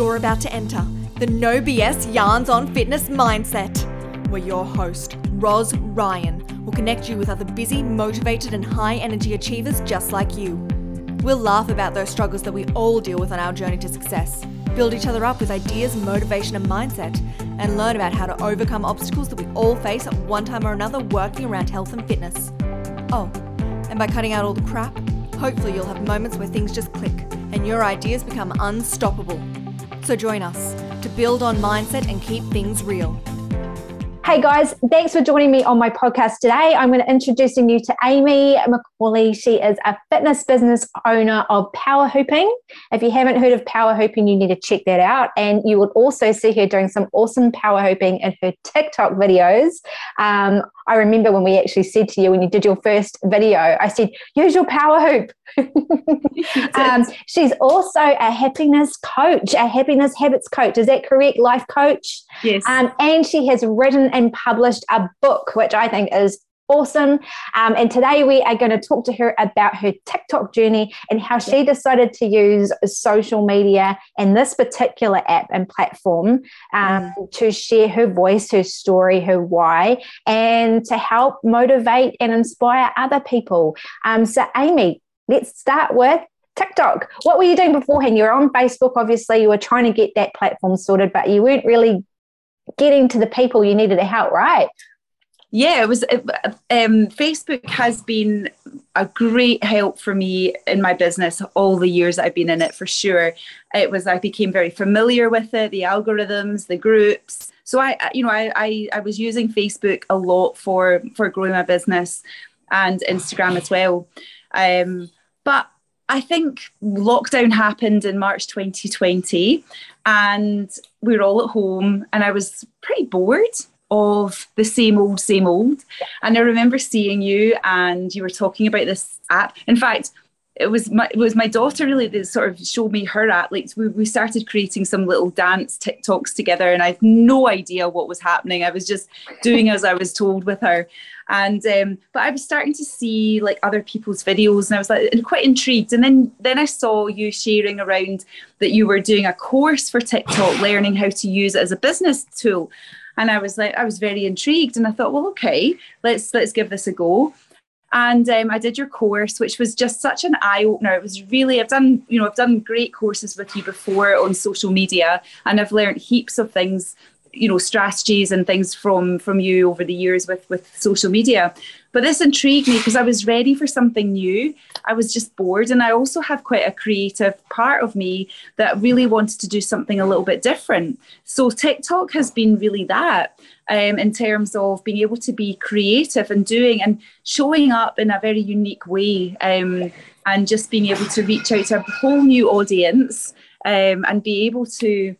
You're about to enter the No BS Yarns on Fitness mindset, where your host, Roz Ryan, will connect you with other busy, motivated, and high energy achievers just like you. We'll laugh about those struggles that we all deal with on our journey to success, build each other up with ideas, motivation, and mindset, and learn about how to overcome obstacles that we all face at one time or another working around health and fitness. Oh, and by cutting out all the crap, hopefully you'll have moments where things just click and your ideas become unstoppable. So join us to build on mindset and keep things real. Hey guys, thanks for joining me on my podcast today. I'm going to introducing you to Amy McCauley. She is a fitness business owner of Power Hooping. If you haven't heard of Power Hooping, you need to check that out. And you will also see her doing some awesome power hooping in her TikTok videos. Um, I remember when we actually said to you when you did your first video, I said, use your power hoop. um, she's also a happiness coach, a happiness habits coach. Is that correct? Life coach? Yes. Um, and she has written and published a book, which I think is awesome. Um, and today we are going to talk to her about her TikTok journey and how she decided to use social media and this particular app and platform um, mm. to share her voice, her story, her why, and to help motivate and inspire other people. Um, so, Amy, let's start with TikTok. What were you doing beforehand? You were on Facebook, obviously, you were trying to get that platform sorted, but you weren't really getting to the people you needed to help, right? Yeah, it was. Um, Facebook has been a great help for me in my business all the years I've been in it. For sure, it was. I became very familiar with it, the algorithms, the groups. So I, you know, I, I, I was using Facebook a lot for for growing my business, and Instagram as well. Um, but I think lockdown happened in March 2020, and we were all at home, and I was pretty bored of the same old, same old. And I remember seeing you and you were talking about this app. In fact, it was my it was my daughter really that sort of showed me her app. Like we, we started creating some little dance TikToks together, and I had no idea what was happening. I was just doing as I was told with her. And um, but I was starting to see like other people's videos, and I was like quite intrigued. And then then I saw you sharing around that you were doing a course for TikTok, learning how to use it as a business tool and I was like, I was very intrigued, and I thought, well, okay, let's let's give this a go. And um, I did your course, which was just such an eye opener. It was really I've done you know I've done great courses with you before on social media, and I've learned heaps of things you know strategies and things from from you over the years with with social media but this intrigued me because I was ready for something new. I was just bored. And I also have quite a creative part of me that really wanted to do something a little bit different. So TikTok has been really that um, in terms of being able to be creative and doing and showing up in a very unique way um, and just being able to reach out to a whole new audience um, and be able to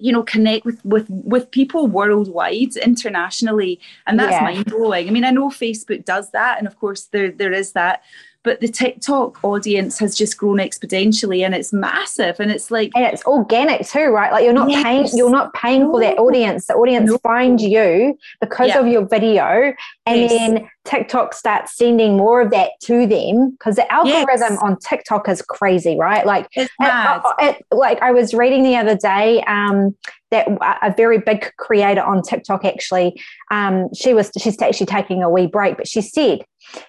you know connect with with with people worldwide internationally and that's yeah. mind blowing i mean i know facebook does that and of course there there is that but the TikTok audience has just grown exponentially and it's massive and it's like and it's organic too right like you're not yes. paying you're not paying no. for that audience the audience no. find you because yeah. of your video and yes. then TikTok starts sending more of that to them because the algorithm yes. on TikTok is crazy right like it, it, like I was reading the other day um that a very big creator on TikTok actually um she was she's actually taking a wee break but she said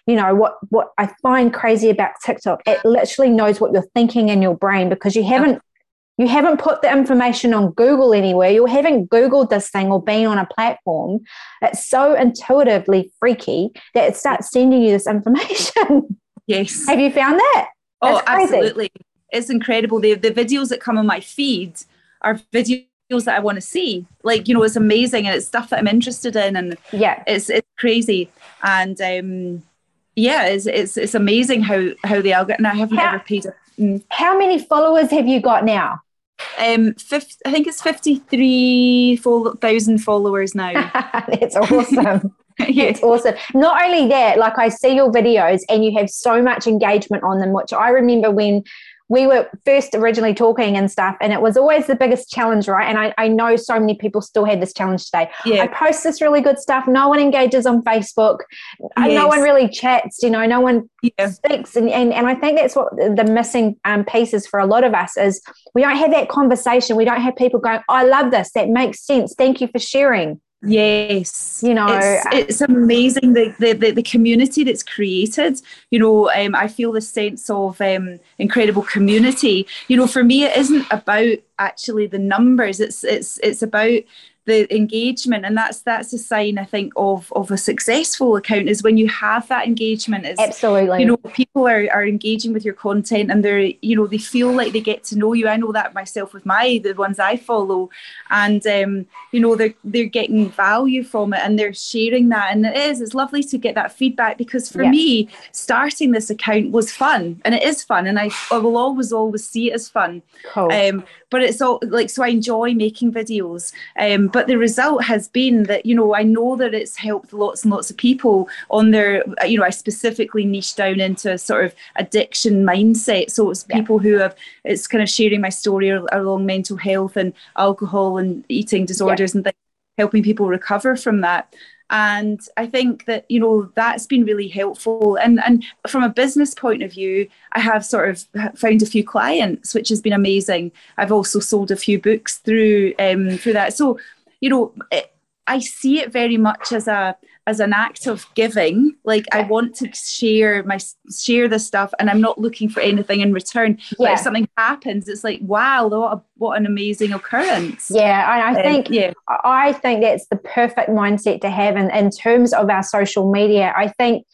you know what what i find crazy about tiktok it literally knows what you're thinking in your brain because you haven't you haven't put the information on google anywhere. You haven't googled this thing or been on a platform. It's so intuitively freaky that it starts sending you this information. Yes. Have you found that? Oh absolutely. It's incredible. The, the videos that come on my feed are videos that I want to see. Like, you know, it's amazing and it's stuff that I'm interested in and yeah, it's it's crazy. And um yeah, it's it's it's amazing how how the algorithm I haven't how, ever paid a, mm. How many followers have you got now? Um, 50, I think it's 53,000 followers now. That's awesome. yeah. It's awesome. Not only that, like I see your videos and you have so much engagement on them, which I remember when we were first originally talking and stuff, and it was always the biggest challenge, right? And I, I know so many people still had this challenge today. Yeah. I post this really good stuff. No one engages on Facebook. Yes. No one really chats, you know, no one yeah. speaks. And, and, and I think that's what the missing um, pieces for a lot of us is we don't have that conversation. We don't have people going, I love this. That makes sense. Thank you for sharing. Yes, you know, it's, it's amazing the, the, the community that's created. You know, um, I feel the sense of um, incredible community. You know, for me, it isn't about actually the numbers. It's it's it's about the engagement and that's that's a sign i think of of a successful account is when you have that engagement is absolutely you know people are, are engaging with your content and they're you know they feel like they get to know you i know that myself with my the ones i follow and um you know they're they're getting value from it and they're sharing that and it is it's lovely to get that feedback because for yeah. me starting this account was fun and it is fun and i, I will always always see it as fun cool. um but it's all like so i enjoy making videos um but the result has been that you know i know that it's helped lots and lots of people on their you know i specifically niche down into sort of addiction mindset. So it's people yeah. who have it's kind of sharing my story along mental health and alcohol and eating disorders yeah. and things helping people recover from that. And i think that you know that's been really helpful. And and from a business point of view i have sort of found a few clients which has been amazing. I've also sold a few books through um through that. So you know, it, I see it very much as a as an act of giving. Like I want to share my share this stuff, and I'm not looking for anything in return. Yeah. But if something happens, it's like wow, what a, what an amazing occurrence. Yeah, I, I um, think yeah, I think that's the perfect mindset to have in, in terms of our social media. I think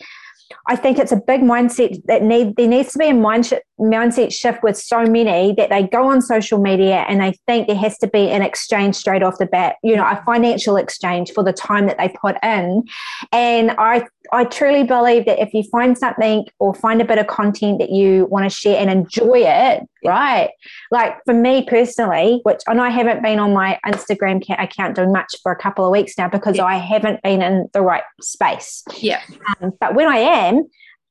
I think it's a big mindset that need there needs to be a mindset mindset shift with so many that they go on social media and they think there has to be an exchange straight off the bat, you know, a financial exchange for the time that they put in. And I I truly believe that if you find something or find a bit of content that you want to share and enjoy it, right? Like for me personally, which and I haven't been on my Instagram account doing much for a couple of weeks now because yeah. I haven't been in the right space. Yeah. Um, but when I am,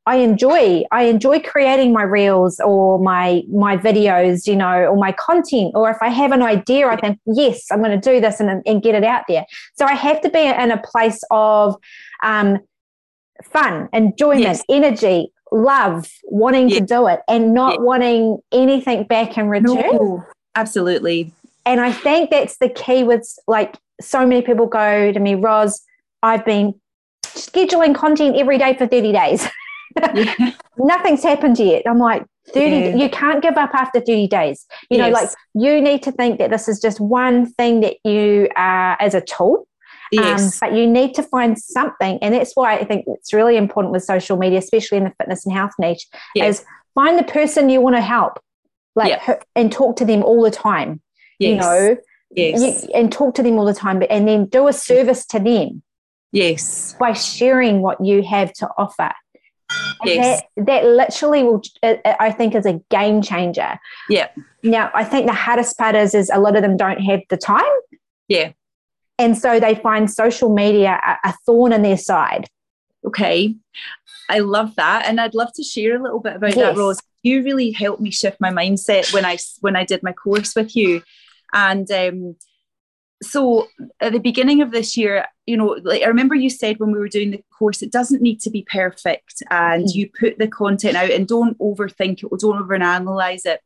I enjoy I enjoy creating my reels or my my videos, you know, or my content. Or if I have an idea, I think yes, I'm going to do this and, and get it out there. So I have to be in a place of um, fun, enjoyment, yes. energy, love, wanting yes. to do it, and not yes. wanting anything back in return. No, absolutely. And I think that's the key with like so many people go to me, Roz, I've been scheduling content every day for 30 days. yeah. Nothing's happened yet. I'm like, 30 yeah. you can't give up after 30 days you yes. know like you need to think that this is just one thing that you are as a tool um, yes. Um, but you need to find something and that's why i think it's really important with social media especially in the fitness and health niche yes. is find the person you want to help like yep. and talk to them all the time yes. you know yes. You, and talk to them all the time and then do a service to them yes by sharing what you have to offer yes. That, that literally will, I think, is a game changer. Yeah. Now, I think the hardest part is, is a lot of them don't have the time. Yeah. And so they find social media a, a thorn in their side. Okay. I love that. And I'd love to share a little bit about yes. that, Rose. You really helped me shift my mindset when I when I did my course with you. And um, so at the beginning of this year, you know, like I remember you said when we were doing the course, it doesn't need to be perfect, and mm-hmm. you put the content out and don't overthink it or don't overanalyze it.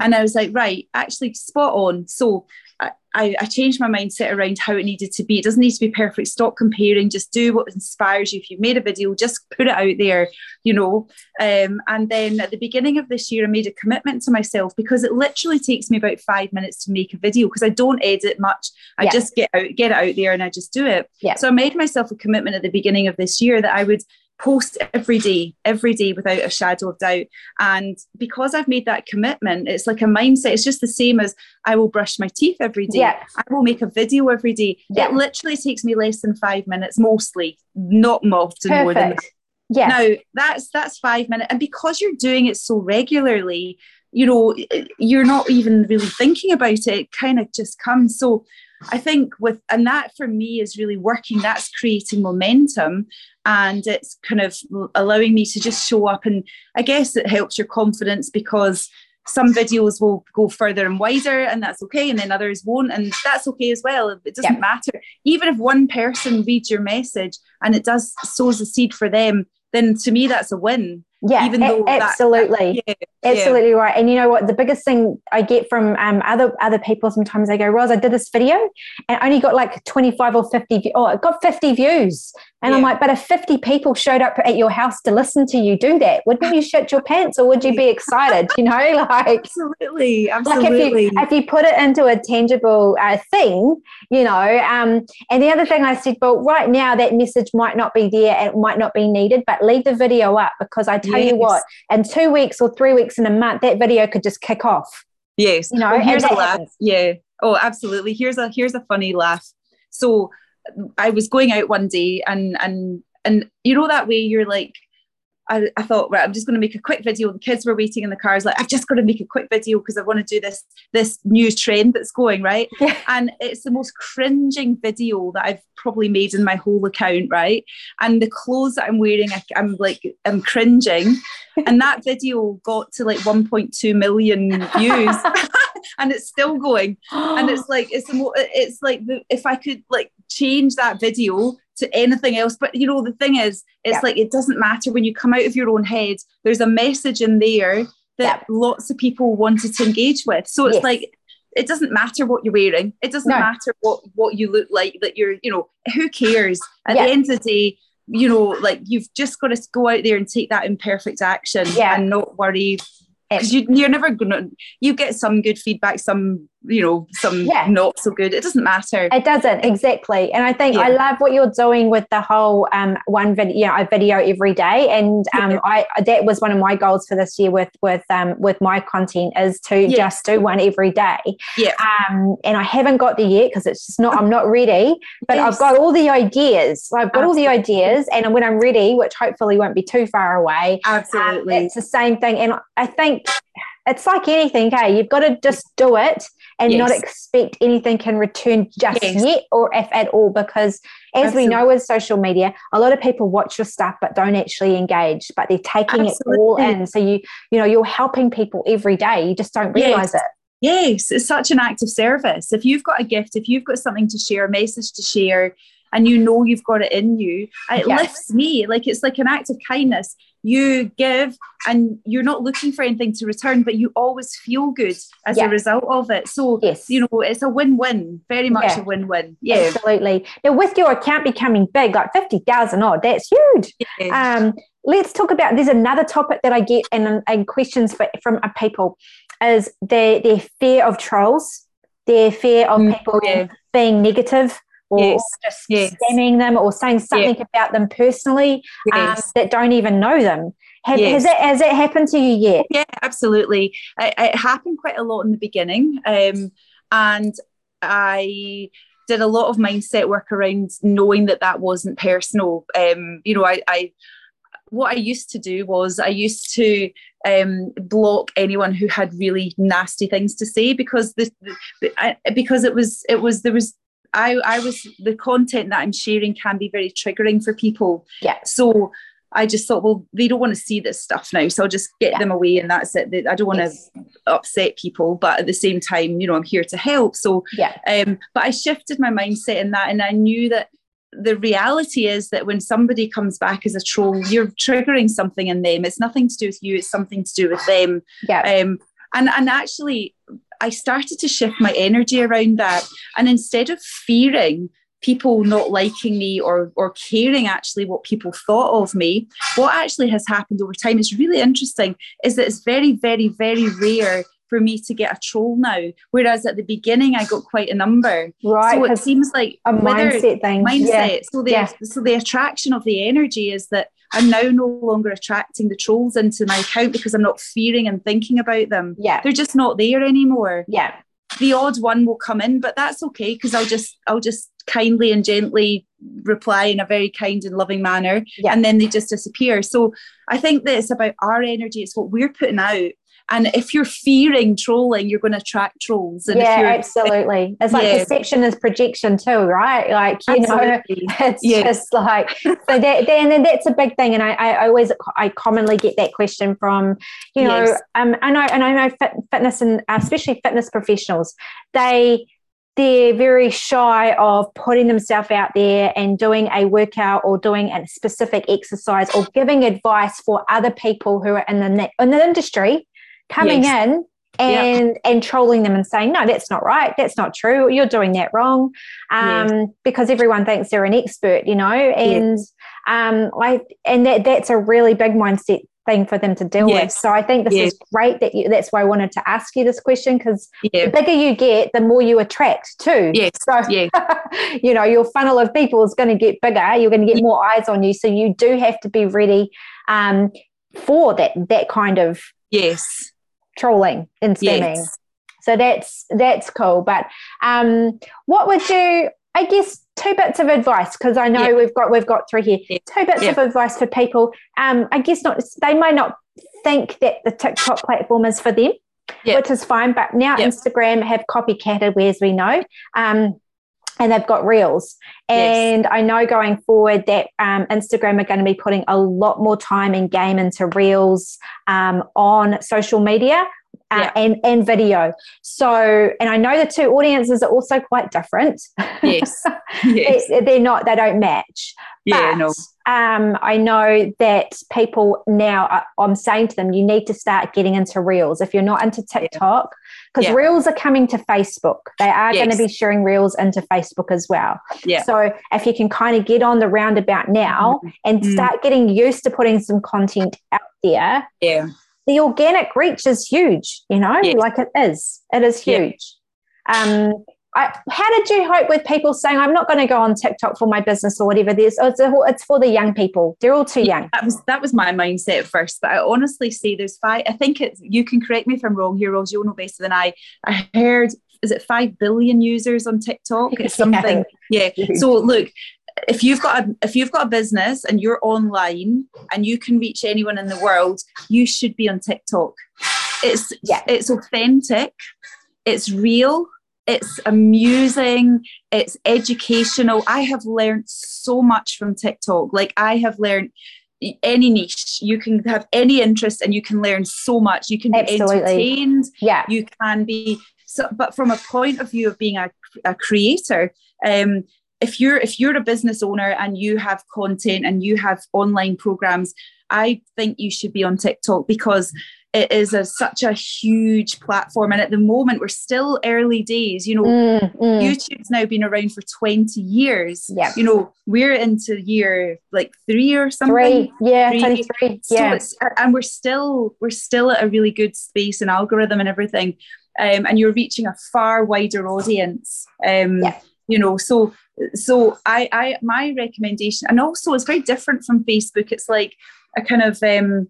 And I was like, right, actually, spot on. So I, I, changed my mindset around how it needed to be. It doesn't need to be perfect. Stop comparing. Just do what inspires you. If you've made a video, just put it out there, you know. Um, and then at the beginning of this year, I made a commitment to myself because it literally takes me about five minutes to make a video because I don't edit much. I yeah. just get out, get it out there, and I just do it. Yeah. So I made myself a commitment at the beginning of this year that I would post every day, every day without a shadow of doubt. And because I've made that commitment, it's like a mindset. It's just the same as I will brush my teeth every day. Yeah. I will make a video every day. Yeah. It literally takes me less than five minutes, mostly, not often Perfect. more than that. Yeah. Now that's that's five minutes. And because you're doing it so regularly, you know, you're not even really thinking about it. It kind of just comes. So I think with, and that for me is really working. That's creating momentum and it's kind of allowing me to just show up. And I guess it helps your confidence because some videos will go further and wider and that's okay and then others won't and that's okay as well it doesn't yeah. matter even if one person reads your message and it does sows a seed for them then to me that's a win yeah, even though absolutely, that, yeah, absolutely yeah. right. And you know what? The biggest thing I get from um, other other people sometimes they go, "Roz, I did this video and only got like twenty five or fifty. Oh, it got fifty views." And yeah. I'm like, "But if fifty people showed up at your house to listen to you do that, wouldn't you shit your pants or would you be excited? You know, like absolutely, absolutely. Like if you if you put it into a tangible uh, thing, you know. Um, and the other thing I said, well, right now that message might not be there and it might not be needed, but leave the video up because I tell yes. you what, in two weeks or three weeks in a month, that video could just kick off. Yes. You know, well, here's a laugh. Happens. Yeah. Oh, absolutely. Here's a here's a funny laugh. So I was going out one day and and and you know that way you're like I, I thought, right, I'm just going to make a quick video. The kids were waiting in the cars, like, I've just got to make a quick video because I want to do this this new trend that's going, right? Yeah. And it's the most cringing video that I've probably made in my whole account, right? And the clothes that I'm wearing, I, I'm like, I'm cringing. and that video got to like 1.2 million views. and it's still going and it's like it's the it's like the, if i could like change that video to anything else. But you know, the thing is, it's like it doesn't matter when you come out of your own head, there's a message in there that lots of people wanted to engage with. So it's yes. like it doesn't matter what you're wearing, it doesn't no. matter what what you look like, that you're, you know, who cares? At the end of the day, you know, like you've just got to go out there and take that imperfect action yeah. and not worry because you, you're never gonna you get some good feedback some you know some yeah. not so good. It doesn't matter. It doesn't exactly. And i think yeah. i love what you're doing with the whole um one video you know, a video every day. And um yeah. i that was one of my goals for this year with with um with my content is to just do one every day. Yeah. Um and i haven't got there yet because it's just not i'm not ready. But yes. i've got all the ideas. I've got absolutely. all the ideas. And when i'm ready which hopefully won't be too far away um, absolutely. um, it's the same thing. And i think it's like anything, okay? You've got to just do it and yes. not expect anything can return just yes. yet or if at all because as Absolutely. we know with social media a lot of people watch your stuff but don't actually engage but they're taking Absolutely. it all in so you you know you're helping people every day you just don't realize yes. it yes it's such an act of service if you've got a gift if you've got something to share a message to share and you know you've got it in you it lifts me like it's like an act of kindness you give and you're not looking for anything to return but you always feel good as yeah. a result of it so yes. you know it's a win-win very much yeah. a win-win yeah absolutely now with your account becoming big like 50,000 odd that's huge yeah. um let's talk about there's another topic that I get and, and questions from people is their their fear of trolls their fear of mm, people being negative or yes. just yes. spamming them or saying something yeah. about them personally um, yes. um, that don't even know them. Have, yes. Has it has it happened to you yet? Yeah, absolutely. It, it happened quite a lot in the beginning, um, and I did a lot of mindset work around knowing that that wasn't personal. Um, you know, I, I what I used to do was I used to um, block anyone who had really nasty things to say because the, the I, because it was it was there was I, I was the content that I'm sharing can be very triggering for people. Yeah. So I just thought, well, they don't want to see this stuff now, so I'll just get yeah. them away, and that's it. I don't want yes. to upset people, but at the same time, you know, I'm here to help. So yeah. Um, but I shifted my mindset in that, and I knew that the reality is that when somebody comes back as a troll, you're triggering something in them. It's nothing to do with you. It's something to do with them. Yeah. Um, and and actually I started to shift my energy around that. And instead of fearing people not liking me or or caring actually what people thought of me, what actually has happened over time is really interesting, is that it's very, very, very rare for me to get a troll now. Whereas at the beginning I got quite a number. Right. So it seems like a mindset thing. Mindset. Yeah. So the yeah. so the attraction of the energy is that I'm now no longer attracting the trolls into my account because I'm not fearing and thinking about them. Yeah. They're just not there anymore. Yeah. The odd one will come in, but that's okay because I'll just I'll just kindly and gently reply in a very kind and loving manner. Yeah. And then they just disappear. So I think that it's about our energy, it's what we're putting out and if you're fearing trolling you're going to attract trolls and yeah absolutely it's like yeah. perception is projection too right like you absolutely. know it's yeah. just like so that then that's a big thing and I, I always i commonly get that question from you know yes. um i know and i know fit, fitness and especially fitness professionals they they're very shy of putting themselves out there and doing a workout or doing a specific exercise or giving advice for other people who are in the in the industry coming yes. in and yep. and trolling them and saying no that's not right that's not true you're doing that wrong um, yes. because everyone thinks they're an expert you know and yes. um, I and that that's a really big mindset thing for them to deal yes. with. So I think this is great that you, that's why I wanted to ask you this question because the bigger you get, the more you attract too. Yes. So, you know, your funnel of people is going to get bigger. You're going to get more eyes on you. So you do have to be ready um, for that, that kind of yes trolling and spamming. Yes. So that's, that's cool. But um, what would you, I guess, two bits of advice because I know yeah. we've got we've got three here. Yeah. Two bits yeah. of advice for people. Um, I guess not. They might not think that the TikTok platform is for them, which is fine. But now Instagram have copycatted, as we know. Um, and they've got reels. And yes. I know going forward that um, Instagram are going to be putting a lot more time and game into reels um, on social media uh, yeah. and and video. So, and I know the two audiences are also quite different. Yes, yes. they, are not. They don't match. Yeah, but, no. Um, I know that people now. I'm saying to them, you need to start getting into reels. If you're not into TikTok, because yeah. reels are coming to Facebook. They are yes. going to be sharing reels into Facebook as well. Yeah. So if you can kind of get on the roundabout now mm-hmm. and mm. start getting used to putting some content out there. Yeah the organic reach is huge, you know, yes. like it is. It is huge. Um, I, how did you hope with people saying, I'm not going to go on TikTok for my business or whatever? There's, it's, a, it's for the young people. They're all too young. That was, that was my mindset at first. But I honestly say there's five, I think it's, you can correct me if I'm wrong here, Rose, you'll know better than I. I heard, is it 5 billion users on TikTok? It's something. yeah. yeah. So look, if you've got a if you've got a business and you're online and you can reach anyone in the world, you should be on TikTok. It's yeah. it's authentic, it's real, it's amusing, it's educational. I have learned so much from TikTok. Like I have learned any niche you can have any interest and you can learn so much you can be Absolutely. entertained yeah you can be so but from a point of view of being a, a creator um if you're if you're a business owner and you have content and you have online programs i think you should be on tiktok because it is a, such a huge platform. And at the moment we're still early days. You know mm, mm. youtube's now been around for 20 years. Yeah. You know we're into year like three or something. Three. Yeah three. three. yeah. so and we're still we're still at a really good space and algorithm and everything. Um, and you're reaching a far wider audience. Um, yeah. you know so so I, I my recommendation and also it's very different from facebook. It's like a kind of um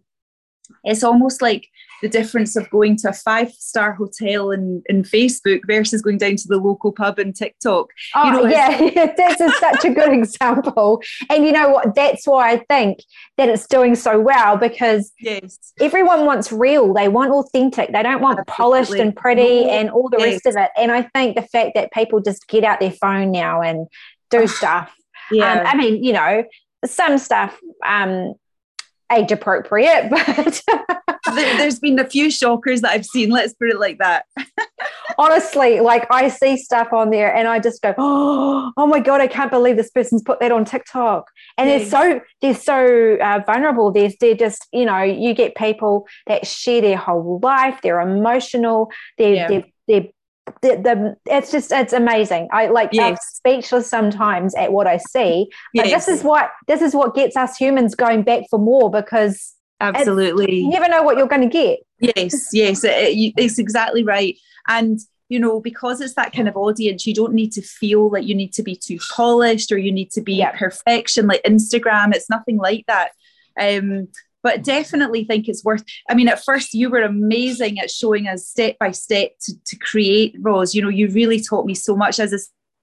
it's almost like the difference of going to a five star hotel in, in Facebook versus going down to the local pub in TikTok. Oh, you know, yeah, this is such a good example. And you know what? That's why I think that it's doing so well because yes. everyone wants real. They want authentic. They don't want Absolutely. polished and pretty no. and all the yes. rest of it. And I think the fact that people just get out their phone now and do stuff. Yeah. Um, I mean, you know, some stuff um, age appropriate, but there's been a few shockers that I've seen. Let's put it like that. Honestly, like I see stuff on there and I just go, oh, oh my god, I can't believe this person's put that on TikTok. And they're so they're so uh, vulnerable. They're they're just you know you get people that share their whole life. They're emotional. They're yeah. they're, they're the, the, it's just it's amazing i like yes. i'm speechless sometimes at what i see but yes. this is what this is what gets us humans going back for more because absolutely you never know what you're going to get yes yes it, it's exactly right and you know because it's that kind of audience you don't need to feel like you need to be too polished or you need to be yeah. perfection like instagram it's nothing like that um but definitely think it's worth i mean at first you were amazing at showing us step by step to, to create rose you know you really taught me so much as I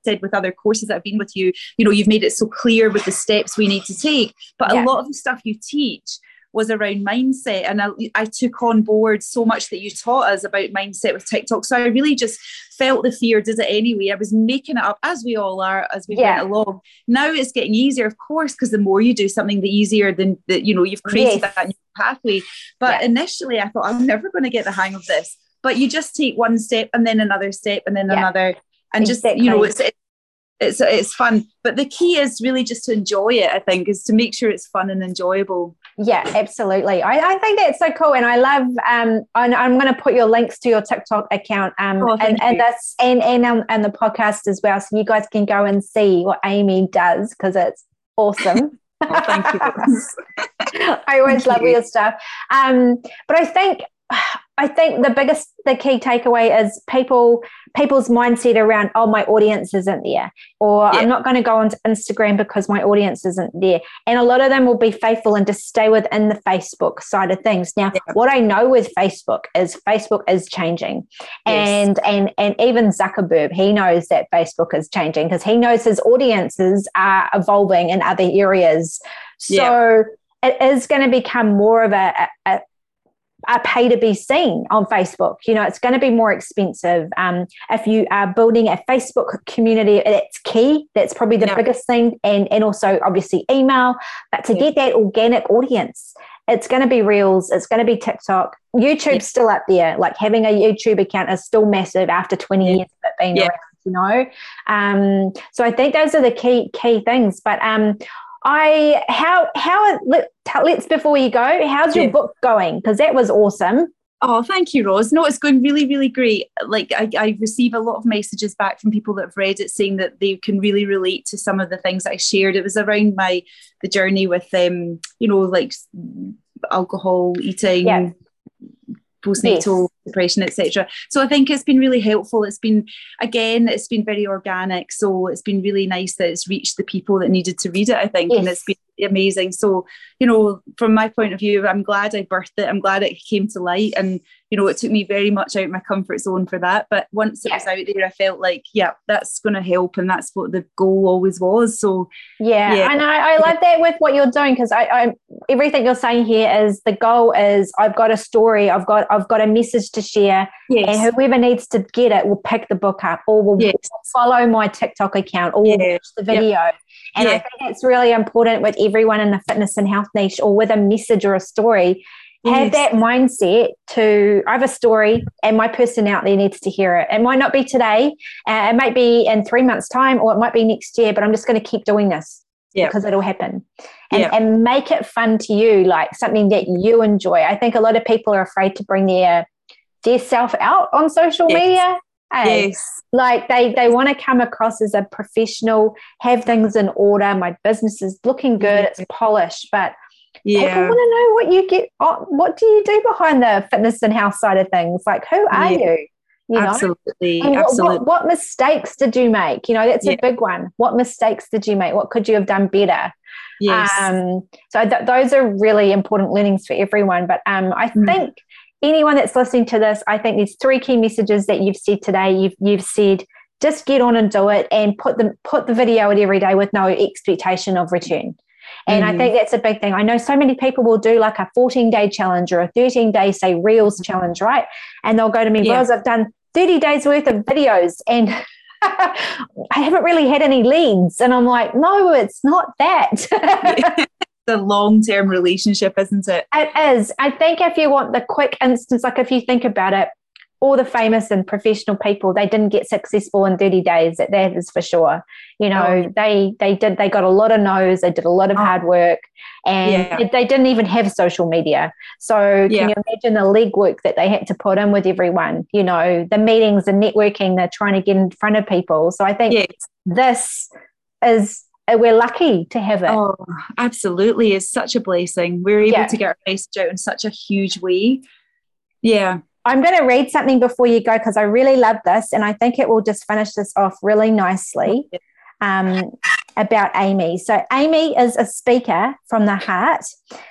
said with other courses that I've been with you, you know, you've made it so clear with the steps we need to take. But yeah. a lot of the stuff you teach, was around mindset. And I, I took on board so much that you taught us about mindset with TikTok. So I really just felt the fear, did it anyway. I was making it up as we all are as we yeah. went along. Now it's getting easier, of course, because the more you do something, the easier than that, you know, you've created yes. that new pathway. But yeah. initially I thought I'm never going to get the hang of this. But you just take one step and then another step and then yeah. another and exactly. just you know it's, it's it's fun but the key is really just to enjoy it i think is to make sure it's fun and enjoyable yeah absolutely. I, I think that's so cool and i love um and i'm going to put your links to your tiktok account um oh, and, and that's and and um, and the podcast as well so you guys can go and see what amy does because it's awesome. Oh, thank you. I always thank love you. your stuff. Um but i think I think the biggest, the key takeaway is people, people's mindset around, oh, my audience isn't there, or yeah. I'm not going to go onto Instagram because my audience isn't there. And a lot of them will be faithful and just stay within the Facebook side of things. Now, yeah. what I know with Facebook is Facebook is changing, yes. and and and even Zuckerberg, he knows that Facebook is changing because he knows his audiences are evolving in other areas. So. Yeah it is going to become more of a, a, a pay to be seen on Facebook. You know, it's going to be more expensive. Um, if you are building a Facebook community, that's key. That's probably the yeah. biggest thing. And, and also, obviously, email. But to yeah. get that organic audience, it's going to be Reels, it's going to be TikTok. YouTube's yeah. still up there. Like having a YouTube account is still massive after 20 years of it being around you know um, so i think those are the key key things but um, I how how let, let's before you go, how's your yeah. book going? Because that was awesome. Oh, thank you, Rose. No, it's going really, really great. Like I, I receive a lot of messages back from people that have read it saying that they can really relate to some of the things I shared. It was around my the journey with um, you know, like alcohol, eating, yeah postnatal yes. depression, etc. So I think it's been really helpful. It's been again, it's been very organic. So it's been really nice that it's reached the people that needed to read it. I think, yes. and it's been amazing. So you know, from my point of view, I'm glad I birthed it. I'm glad it came to light, and you know, it took me very much out of my comfort zone for that. But once it yeah. was out there, I felt like, yeah, that's going to help, and that's what the goal always was. So yeah, yeah. and I, I love that with what you're doing because I, I everything you're saying here is the goal is I've got a story, I've got I've got a message to share, yes. and whoever needs to get it will pick the book up or will yes. follow my TikTok account or will watch the video. Yep. And yeah. I think it's really important with everyone in the fitness and health niche or with a message or a story have that mindset to I have a story and my person out there needs to hear it. It might not be today, uh, it might be in three months' time, or it might be next year, but I'm just going to keep doing this yeah. because it'll happen. And, yeah. and make it fun to you, like something that you enjoy. I think a lot of people are afraid to bring their their self out on social yes. media. Hey, yes. Like they they want to come across as a professional, have things in order. My business is looking good, it's polished, but yeah. People want to know what you get. What do you do behind the fitness and health side of things? Like, who are yeah. you? You know? Absolutely. And absolutely. What, what, mistakes did you make? You know, that's yeah. a big one. What mistakes did you make? What could you have done better? Yes. Um, so th- those are really important learnings for everyone. But um, I mm. think anyone that's listening to this, I think there's three key messages that you've said today. You've you've said just get on and do it, and put the put the video out every day with no expectation of return. And mm. I think that's a big thing. I know so many people will do like a 14 day challenge or a 13 day, say, Reels challenge, right? And they'll go to me, yeah. I've done 30 days worth of videos and I haven't really had any leads. And I'm like, no, it's not that. the long term relationship, isn't it? It is. I think if you want the quick instance, like if you think about it, all the famous and professional people they didn't get successful in 30 days that, that is for sure you know oh. they they did they got a lot of no's they did a lot of oh. hard work and yeah. they, they, didn't even have social media so yeah. can you imagine the legwork that they had to put in with everyone you know the meetings and networking they're trying to get in front of people so i think yes. this is uh, we're lucky to have it. Oh, absolutely. It's such a blessing. We're able yeah. to get our message out in such a huge way. Yeah. I'm going to read something before you go because I really love this and I think it will just finish this off really nicely um, about Amy. So, Amy is a speaker from the heart.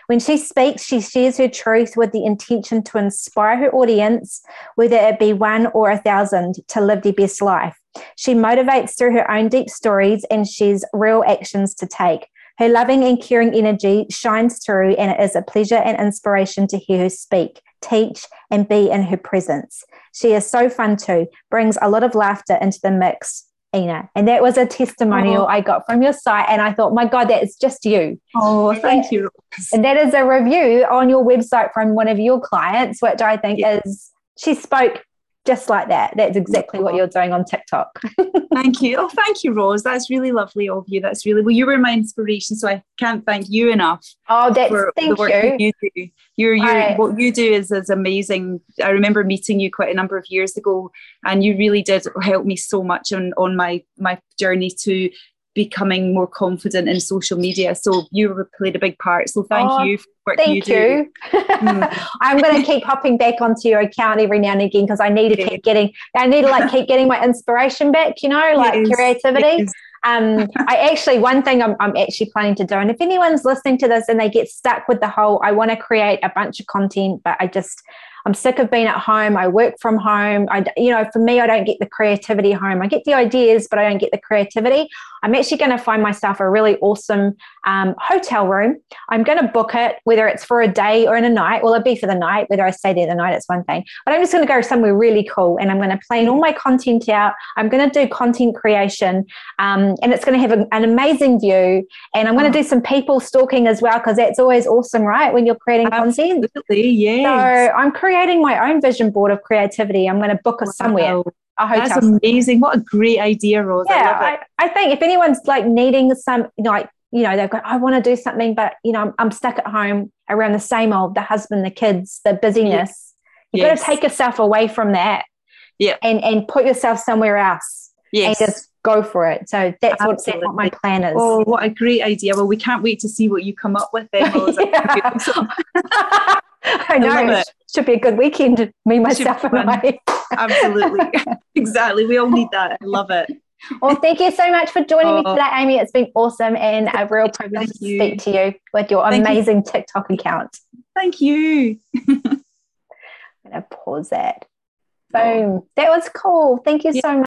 When she speaks, she shares her truth with the intention to inspire her audience, whether it be one or a thousand, to live their best life. She motivates through her own deep stories and shares real actions to take. Her loving and caring energy shines through, and it is a pleasure and inspiration to hear her speak, teach, and be in her presence. She is so fun too, brings a lot of laughter into the mix. Ina. And that was a testimonial oh. I got from your site. And I thought, my God, that's just you. Oh, thank you. And that is a review on your website from one of your clients, which I think yeah. is, she spoke just like that. That's exactly what you're doing on TikTok. thank you. Oh, thank you, Rose. That's really lovely of you. That's really well. You were my inspiration, so I can't thank you enough. Oh, that's for thank the work you. you do. You're, you're I, what you do is is amazing. I remember meeting you quite a number of years ago, and you really did help me so much on on my my journey to becoming more confident in social media. So you played a big part. So thank oh, you for what thank you, you. mm. I'm going to keep hopping back onto your account every now and again because I need to keep getting, I need to like keep getting my inspiration back, you know, like yes, creativity. Yes. Um, I actually, one thing I'm, I'm actually planning to do, and if anyone's listening to this and they get stuck with the whole, I want to create a bunch of content, but I just, I'm sick of being at home. I work from home. I, you know, for me, I don't get the creativity home. I get the ideas, but I don't get the creativity. I'm actually going to find myself a really awesome um, hotel room. I'm going to book it, whether it's for a day or in a night. Well, it'll be for the night. Whether I stay there the night, it's one thing. But I'm just going to go somewhere really cool and I'm going to plan all my content out. I'm going to do content creation um, and it's going to have a, an amazing view. And I'm going to do some people stalking as well because that's always awesome, right? When you're creating Absolutely, content. yes. So I'm creating my own vision board of creativity. I'm going to book it wow. somewhere a hotel. That's amazing. What a great idea, Rose. Yeah, I, I, I, think if anyone's like needing some, you know, like, you know, they've got, I want to do something, but, you know, I'm, I'm, stuck at home around the same old, the husband, the kids, the busyness. You've yes. got to take yourself away from that. Yeah. And, and put yourself somewhere else. Yes. And just go for it. So that's what, that's what my plan is. Oh, what a great idea. Well, we can't wait to see what you come up with then, Rose. I know. I it. Should be a good weekend, me, myself, and I. Absolutely. exactly. We all need that. I love it. Well, thank you so much for joining oh. me today, Amy. It's been awesome and a real privilege to speak to you with your thank amazing you. TikTok account. Thank you. I'm going to pause that. Oh. Boom. That was cool. Thank you yeah. so much.